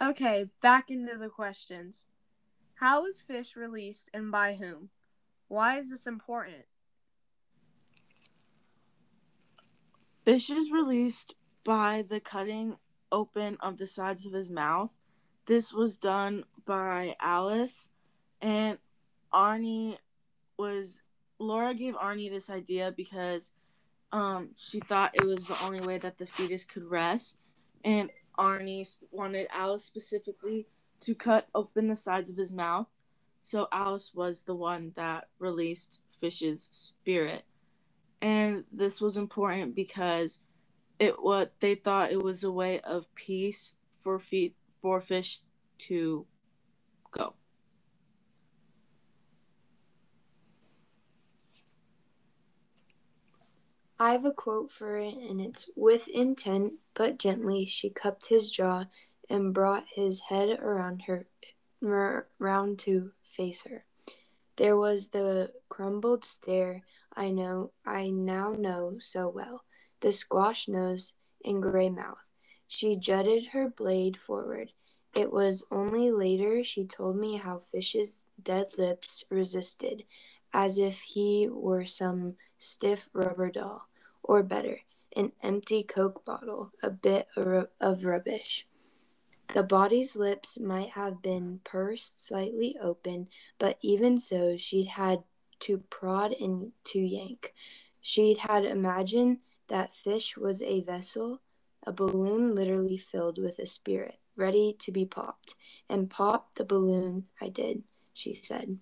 Okay, back into the questions. How was fish released and by whom? Why is this important? Fish is released by the cutting open of the sides of his mouth. This was done by Alice, and Arnie was. Laura gave Arnie this idea because um, she thought it was the only way that the fetus could rest, and Arnie wanted Alice specifically to cut open the sides of his mouth. So Alice was the one that released Fish's spirit. And this was important because it what they thought it was a way of peace for feet for fish to go. I have a quote for it, and it's with intent, but gently, she cupped his jaw and brought his head around her, round to face her. There was the crumbled stare I know, I now know so well the squash nose and gray mouth. She jutted her blade forward. It was only later she told me how Fish's dead lips resisted, as if he were some stiff rubber doll, or better, an empty Coke bottle, a bit of rubbish. The body's lips might have been pursed slightly open, but even so, she'd had to prod and to yank. She'd had imagined that fish was a vessel, a balloon literally filled with a spirit, ready to be popped. And pop the balloon I did, she said.